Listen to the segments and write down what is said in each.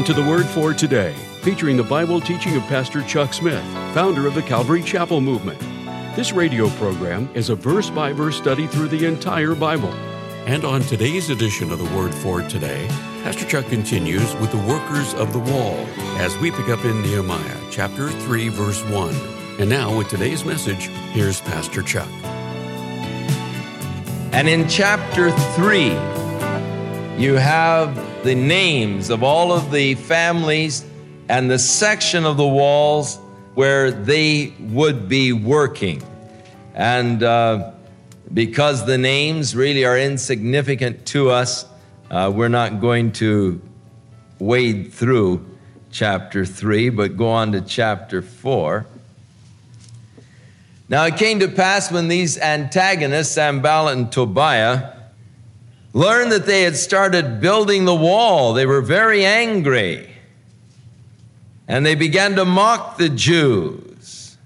Welcome to the Word for Today, featuring the Bible teaching of Pastor Chuck Smith, founder of the Calvary Chapel Movement. This radio program is a verse by verse study through the entire Bible. And on today's edition of the Word for Today, Pastor Chuck continues with the workers of the wall as we pick up in Nehemiah chapter 3, verse 1. And now, with today's message, here's Pastor Chuck. And in chapter 3, you have the names of all of the families and the section of the walls where they would be working. And uh, because the names really are insignificant to us, uh, we're not going to wade through chapter 3, but go on to chapter 4. Now it came to pass when these antagonists, Sanballat and Tobiah, learned that they had started building the wall, they were very angry. And they began to mock the Jews.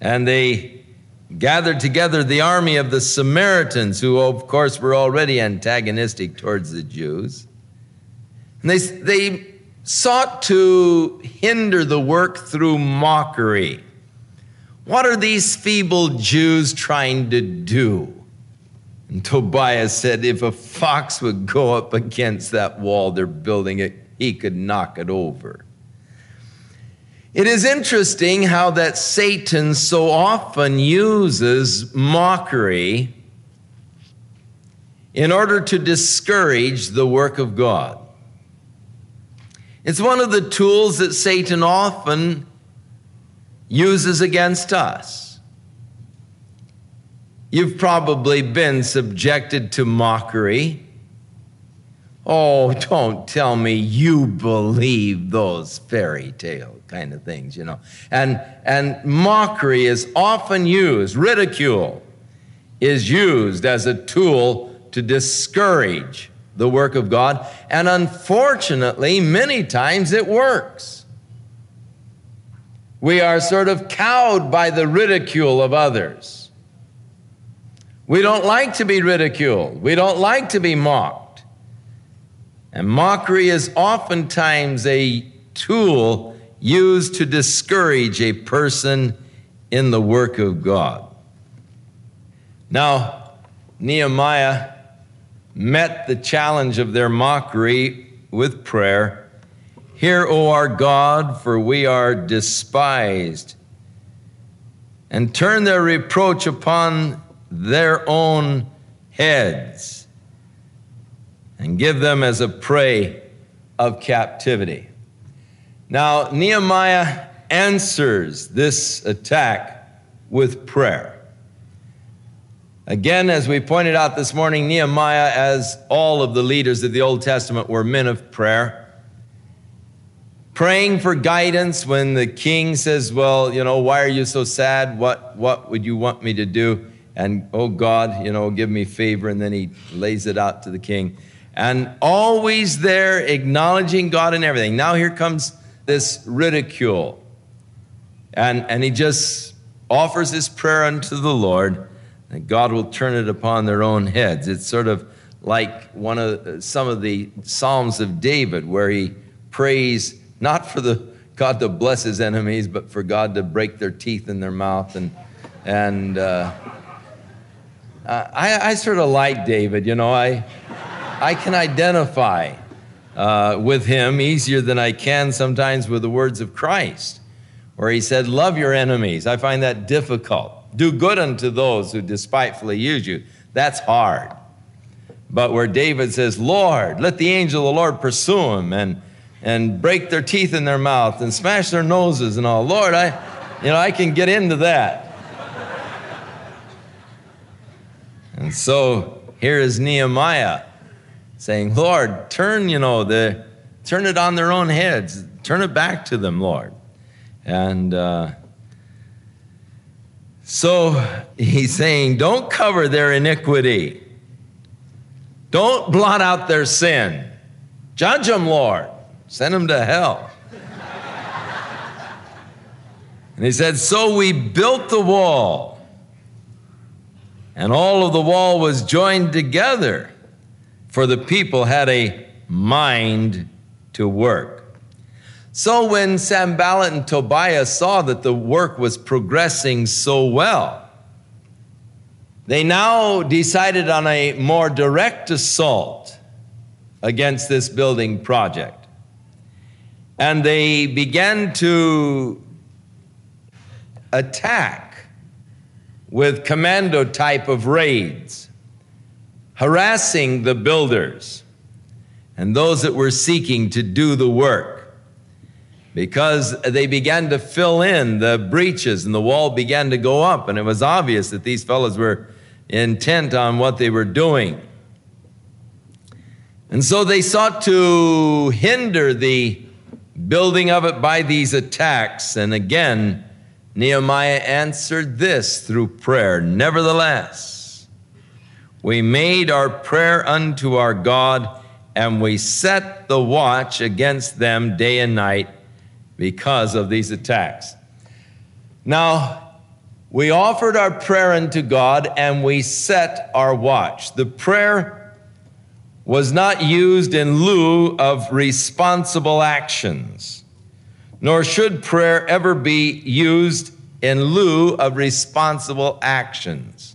And they gathered together the army of the Samaritans, who, of course, were already antagonistic towards the Jews. And they, they sought to hinder the work through mockery. What are these feeble Jews trying to do? And Tobiah said, If a fox would go up against that wall they're building it, he could knock it over. It is interesting how that Satan so often uses mockery in order to discourage the work of God. It's one of the tools that Satan often uses against us. You've probably been subjected to mockery. Oh, don't tell me you believe those fairy tale kind of things, you know. And, and mockery is often used, ridicule is used as a tool to discourage the work of God. And unfortunately, many times it works. We are sort of cowed by the ridicule of others. We don't like to be ridiculed. We don't like to be mocked. And mockery is oftentimes a tool used to discourage a person in the work of God. Now, Nehemiah met the challenge of their mockery with prayer Hear, O our God, for we are despised. And turn their reproach upon their own heads and give them as a prey of captivity. Now, Nehemiah answers this attack with prayer. Again, as we pointed out this morning, Nehemiah, as all of the leaders of the Old Testament, were men of prayer praying for guidance when the king says, Well, you know, why are you so sad? What, what would you want me to do? And, oh God, you know, give me favor. And then he lays it out to the king. And always there, acknowledging God and everything. Now here comes this ridicule. And, and he just offers his prayer unto the Lord, and God will turn it upon their own heads. It's sort of like one of some of the Psalms of David, where he prays not for the God to bless his enemies, but for God to break their teeth in their mouth. And, and uh, I, I sort of like David, you know, I, I can identify uh, with him easier than I can sometimes with the words of Christ, where he said, Love your enemies. I find that difficult. Do good unto those who despitefully use you. That's hard. But where David says, Lord, let the angel of the Lord pursue him and and break their teeth in their mouth and smash their noses and all. Lord, I, you know, I can get into that. And so here is Nehemiah saying, Lord, turn, you know, the, turn it on their own heads. Turn it back to them, Lord. And uh, so he's saying, don't cover their iniquity. Don't blot out their sin. Judge them, Lord. Send them to hell. and he said, So we built the wall, and all of the wall was joined together, for the people had a mind to work. So when Sanballat and Tobiah saw that the work was progressing so well, they now decided on a more direct assault against this building project. And they began to attack with commando type of raids, harassing the builders and those that were seeking to do the work because they began to fill in the breaches and the wall began to go up, and it was obvious that these fellows were intent on what they were doing. And so they sought to hinder the building of it by these attacks. And again, Nehemiah answered this through prayer. Nevertheless, we made our prayer unto our God, and we set the watch against them day and night because of these attacks. Now, we offered our prayer unto God and we set our watch. The prayer was not used in lieu of responsible actions, nor should prayer ever be used in lieu of responsible actions.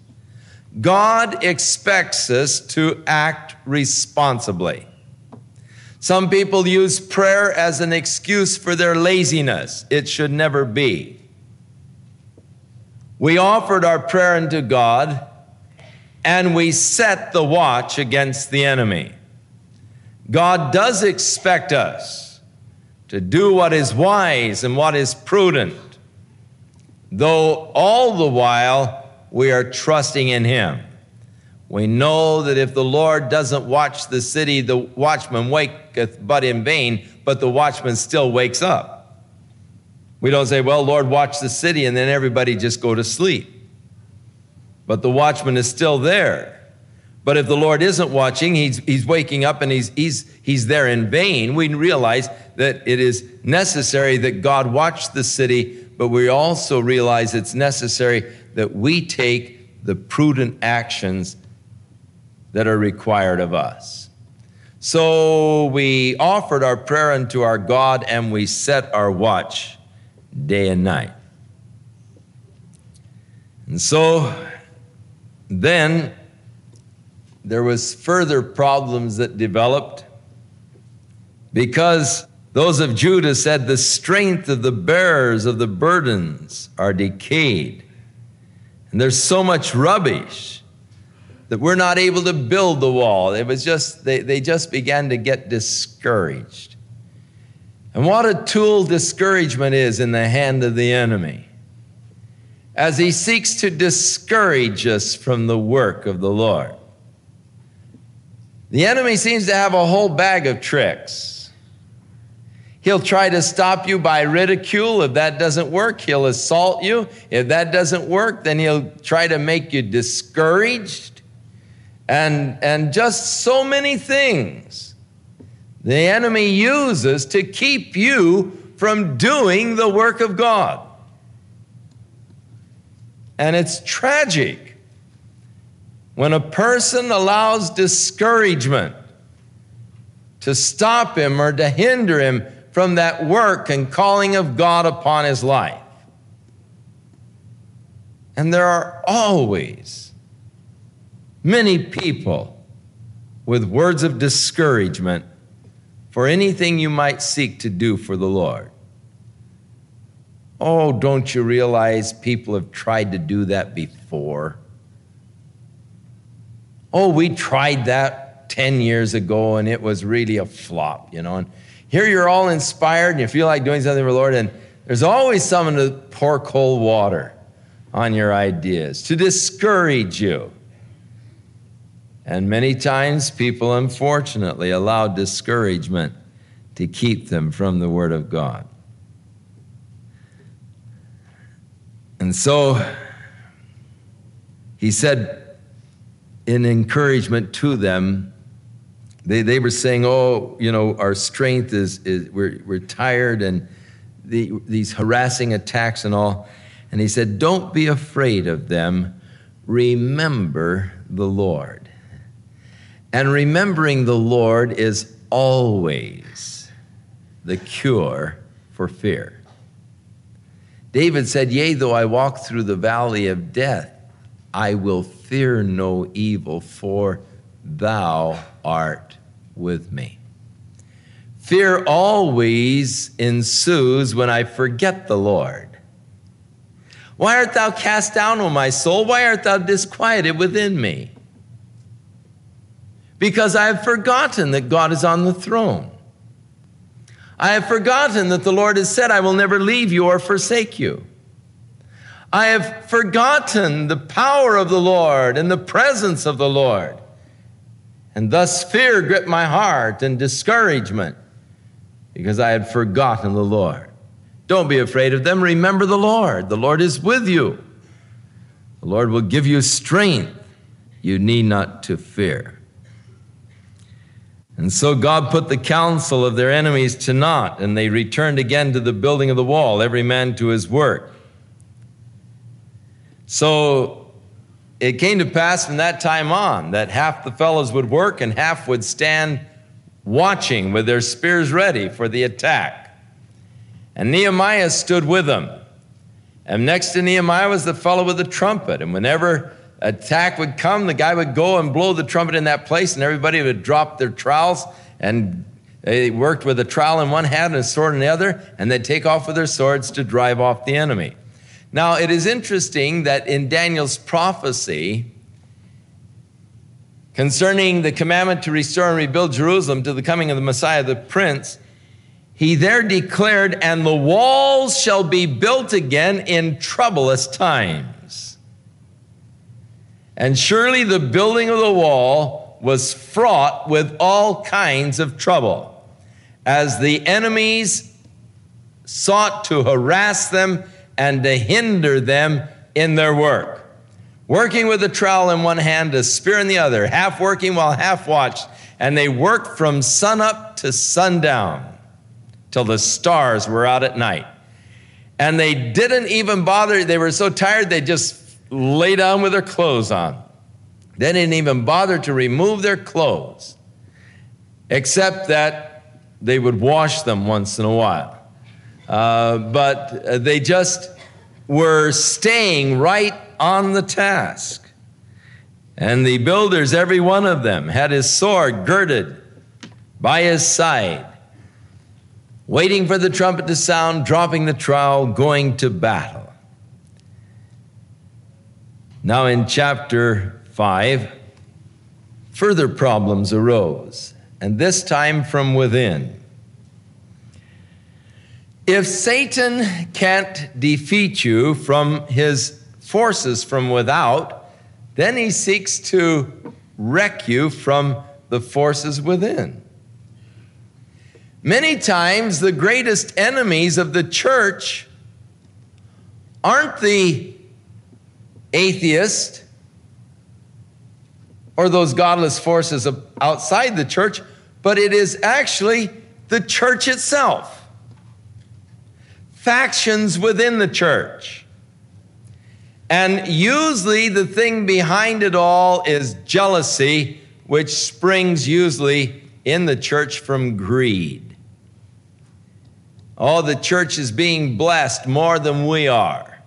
God expects us to act responsibly. Some people use prayer as an excuse for their laziness. It should never be. We offered our prayer unto God and we set the watch against the enemy. God does expect us to do what is wise and what is prudent, though all the while we are trusting in Him. We know that if the Lord doesn't watch the city, the watchman waketh but in vain, but the watchman still wakes up. We don't say, well, Lord, watch the city, and then everybody just go to sleep. But the watchman is still there. But if the Lord isn't watching, he's, he's waking up and he's, he's, he's there in vain. We realize that it is necessary that God watch the city, but we also realize it's necessary that we take the prudent actions that are required of us. So we offered our prayer unto our God and we set our watch day and night. And so then there was further problems that developed because those of Judah said the strength of the bearers of the burdens are decayed. And there's so much rubbish that we're not able to build the wall. It was just, they, they just began to get discouraged. And what a tool discouragement is in the hand of the enemy as he seeks to discourage us from the work of the Lord. The enemy seems to have a whole bag of tricks. He'll try to stop you by ridicule. If that doesn't work, he'll assault you. If that doesn't work, then he'll try to make you discouraged and, and just so many things the enemy uses to keep you from doing the work of God. And it's tragic when a person allows discouragement to stop him or to hinder him from that work and calling of God upon his life. And there are always many people with words of discouragement for anything you might seek to do for the Lord. Oh, don't you realize people have tried to do that before? Oh, we tried that 10 years ago and it was really a flop, you know. And here you're all inspired and you feel like doing something for the Lord, and there's always someone to pour cold water on your ideas, to discourage you. And many times, people unfortunately allow discouragement to keep them from the Word of God. And so he said, in encouragement to them, they, they were saying, Oh, you know, our strength is, is we're, we're tired and the, these harassing attacks and all. And he said, Don't be afraid of them. Remember the Lord. And remembering the Lord is always the cure for fear. David said, Yea, though I walk through the valley of death, I will fear no evil, for thou art with me. Fear always ensues when I forget the Lord. Why art thou cast down, O my soul? Why art thou disquieted within me? Because I have forgotten that God is on the throne. I have forgotten that the Lord has said, I will never leave you or forsake you. I have forgotten the power of the Lord and the presence of the Lord. And thus fear gripped my heart and discouragement because I had forgotten the Lord. Don't be afraid of them. Remember the Lord. The Lord is with you. The Lord will give you strength. You need not to fear. And so God put the counsel of their enemies to naught, and they returned again to the building of the wall, every man to his work. So it came to pass from that time on that half the fellows would work and half would stand watching with their spears ready for the attack. And Nehemiah stood with them. And next to Nehemiah was the fellow with the trumpet. And whenever attack would come, the guy would go and blow the trumpet in that place, and everybody would drop their trowels and they worked with a trowel in one hand and a sword in the other, and they'd take off with their swords to drive off the enemy. Now, it is interesting that in Daniel's prophecy concerning the commandment to restore and rebuild Jerusalem to the coming of the Messiah, the Prince, he there declared, And the walls shall be built again in troublous times. And surely the building of the wall was fraught with all kinds of trouble as the enemies sought to harass them and to hinder them in their work. Working with a trowel in one hand, a spear in the other, half working while half watched, and they worked from sunup to sundown till the stars were out at night. And they didn't even bother, they were so tired they just lay down with their clothes on. They didn't even bother to remove their clothes, except that they would wash them once in a while. Uh, but they just were staying right on the task. And the builders, every one of them, had his sword girded by his side, waiting for the trumpet to sound, dropping the trowel, going to battle. Now, in chapter 5, further problems arose, and this time from within. If Satan can't defeat you from his forces from without, then he seeks to wreck you from the forces within. Many times, the greatest enemies of the church aren't the atheist or those godless forces outside the church, but it is actually the church itself factions within the church. And usually the thing behind it all is jealousy, which springs usually in the church from greed. Oh, the church is being blessed more than we are.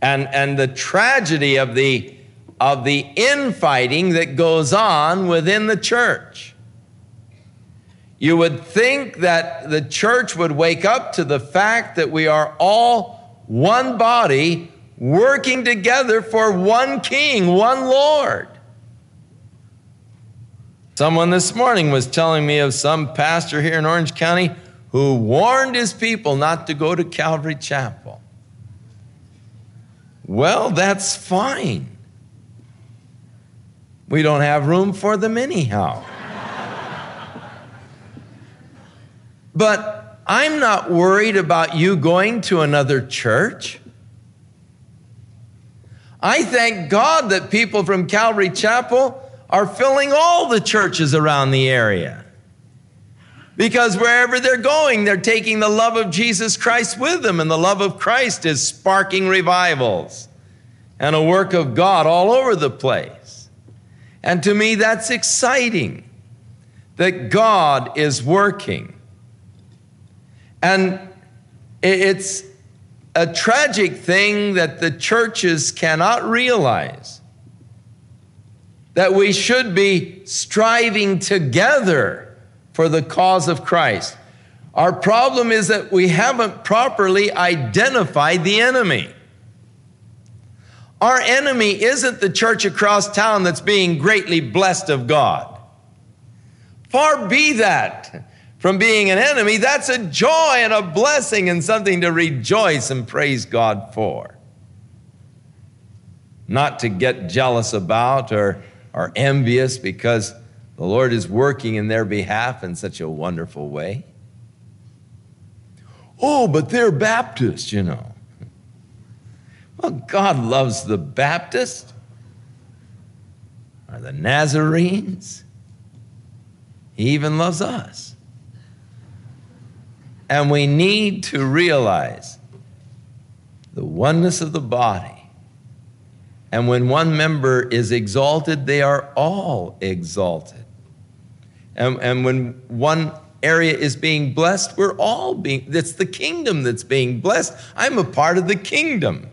And, and the tragedy of the, of the infighting that goes on within the church. You would think that the church would wake up to the fact that we are all one body working together for one king, one Lord. Someone this morning was telling me of some pastor here in Orange County who warned his people not to go to Calvary Chapel. Well, that's fine. We don't have room for them anyhow. But I'm not worried about you going to another church. I thank God that people from Calvary Chapel are filling all the churches around the area. Because wherever they're going, they're taking the love of Jesus Christ with them, and the love of Christ is sparking revivals and a work of God all over the place. And to me, that's exciting that God is working And it's a tragic thing that the churches cannot realize that we should be striving together for the cause of Christ. Our problem is that we haven't properly identified the enemy. Our enemy isn't the church across town that's being greatly blessed of God. Far be that from being an enemy. That's a joy and a blessing and something to rejoice and praise God for. Not to get jealous about or, or envious because the Lord is working in their behalf in such a wonderful way. Oh, but they're Baptists, you know. Well, God loves the Baptist or the Nazarenes. He even loves us. And we need to realize the oneness of the body. And when one member is exalted, they are all exalted. And, and when one area is being blessed, we're all being, it's the kingdom that's being blessed. I'm a part of the kingdom.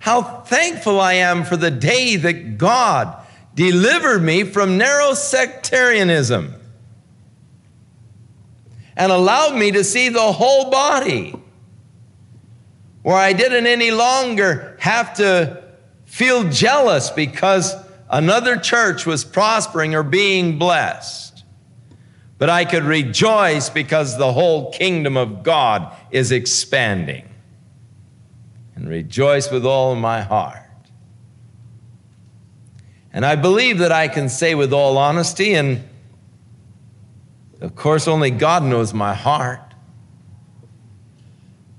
How thankful I am for the day that God delivered me from narrow sectarianism and allowed me to see the whole body, where I didn't any longer have to feel jealous because another church was prospering or being blessed. But I could rejoice because the whole kingdom of God is expanding and rejoice with all my heart. And I believe that I can say with all honesty, and of course, only God knows my heart.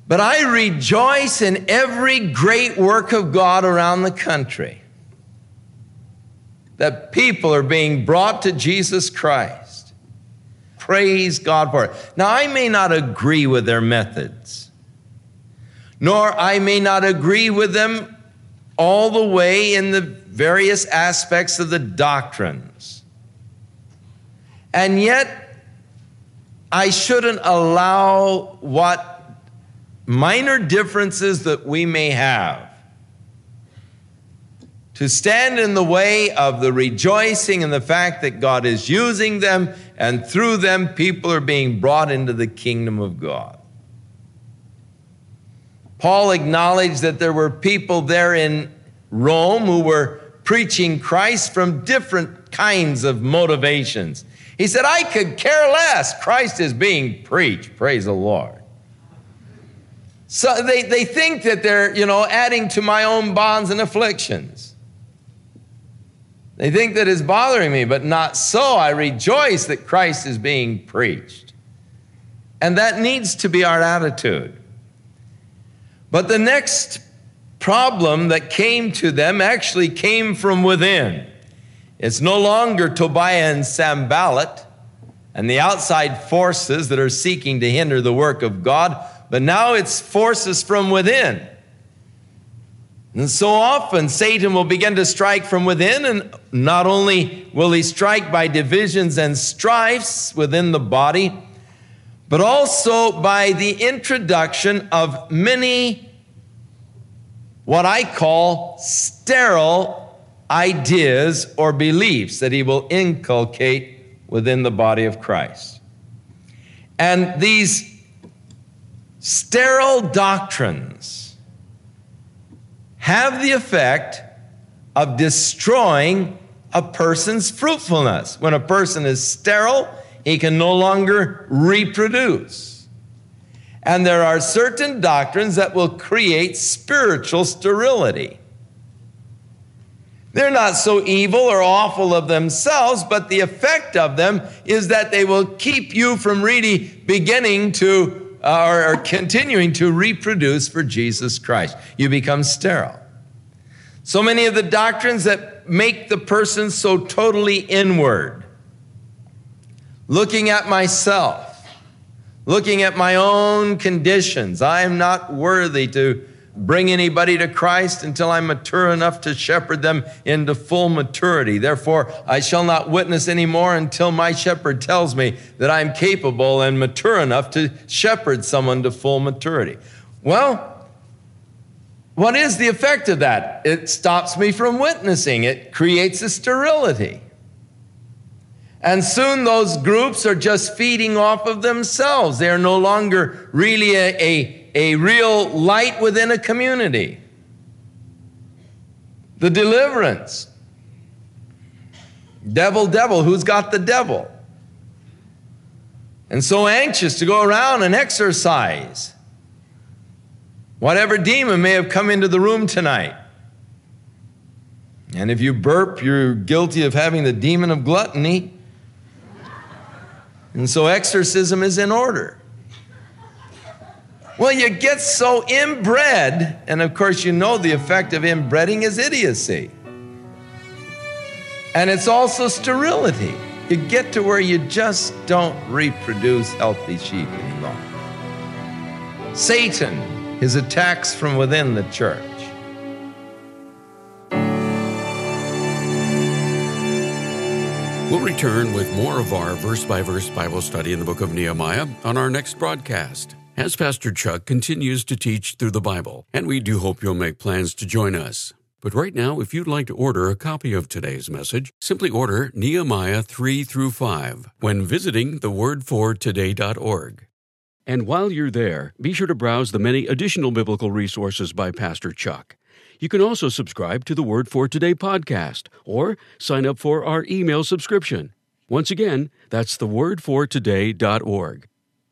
But I rejoice in every great work of God around the country. That people are being brought to Jesus Christ. Praise God for it. Now, I may not agree with their methods nor I may not agree with them all the way in the various aspects of the doctrines. And yet, I shouldn't allow what minor differences that we may have to stand in the way of the rejoicing and the fact that God is using them, and through them, people are being brought into the kingdom of God. Paul acknowledged that there were people there in Rome who were preaching Christ from different kinds of motivations. He said, I could care less. Christ is being preached. Praise the Lord. So they, they think that they're, you know, adding to my own bonds and afflictions. They think that it's bothering me, but not so. I rejoice that Christ is being preached. And that needs to be our attitude. But the next problem that came to them actually came from within. It's no longer Tobiah and Sanballat and the outside forces that are seeking to hinder the work of God, but now it's forces from within. And so often Satan will begin to strike from within, and not only will he strike by divisions and strifes within the body, but also by the introduction of many what I call sterile ideas or beliefs that he will inculcate within the body of Christ. And these sterile doctrines have the effect of destroying a person's fruitfulness. When a person is sterile, he can no longer reproduce. And there are certain doctrines that will create spiritual sterility. They're not so evil or awful of themselves, but the effect of them is that they will keep you from really beginning to uh, or, or continuing to reproduce for Jesus Christ. You become sterile. So many of the doctrines that make the person so totally inward looking at myself, looking at my own conditions. I am not worthy to bring anybody to Christ until I'm mature enough to shepherd them into full maturity. Therefore, I shall not witness anymore until my shepherd tells me that I'm capable and mature enough to shepherd someone to full maturity. Well, what is the effect of that? It stops me from witnessing, it creates a sterility. And soon those groups are just feeding off of themselves. They are no longer really a, a, a real light within a community. The deliverance. Devil, devil, who's got the devil? And so anxious to go around and exorcise. Whatever demon may have come into the room tonight. And if you burp, you're guilty of having the demon of gluttony. And so exorcism is in order. Well, you get so inbred, and of course, you know the effect of inbreeding is idiocy. And it's also sterility. You get to where you just don't reproduce healthy sheep anymore. Satan, his attacks from within the church. We'll return with more of our verse by verse Bible study in the book of Nehemiah on our next broadcast as Pastor Chuck continues to teach through the Bible, and we do hope you'll make plans to join us. But right now, if you'd like to order a copy of today's message, simply order Nehemiah 3 through 5 when visiting thewordfortoday.org. And while you're there, be sure to browse the many additional biblical resources by Pastor Chuck. You can also subscribe to the Word for Today podcast or sign up for our email subscription. Once again, that's thewordfortoday.org.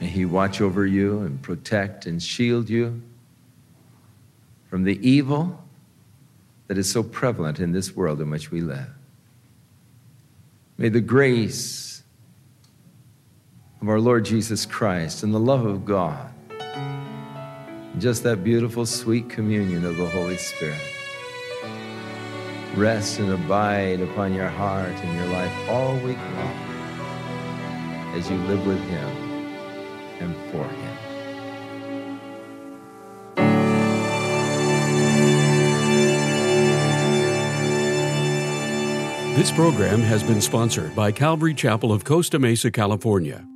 May He watch over you and protect and shield you from the evil that is so prevalent in this world in which we live. May the grace of our Lord Jesus Christ and the love of God, and just that beautiful, sweet communion of the Holy Spirit rest and abide upon your heart and your life all week long as you live with Him and for Him. This program has been sponsored by Calvary Chapel of Costa Mesa, California.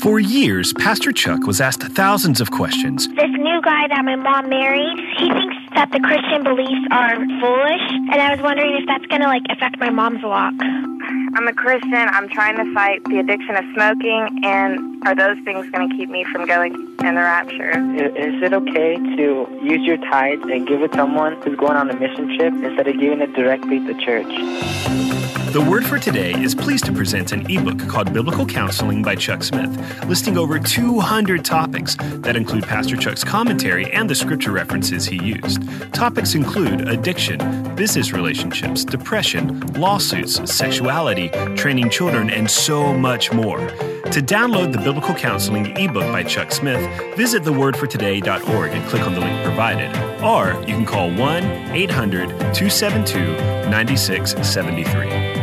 For years, Pastor Chuck was asked thousands of questions. This new guy that my mom married, he thinks that the Christian beliefs are foolish, and I was wondering if that's going to like affect my mom's walk. I'm a Christian. I'm trying to fight the addiction of smoking, and are those things going to keep me from going in the rapture? Is it okay to use your tithe and give it to someone who's going on a mission trip instead of giving it directly to church? The Word for Today is pleased to present an ebook called Biblical Counseling by Chuck Smith, listing over 200 topics that include Pastor Chuck's commentary and the scripture references he used. Topics include addiction, business relationships, depression, lawsuits, sexuality, training children, and so much more. To download the Biblical Counseling ebook by Chuck Smith, visit thewordfortoday.org and click on the link provided. Or you can call 1 800 272 9673.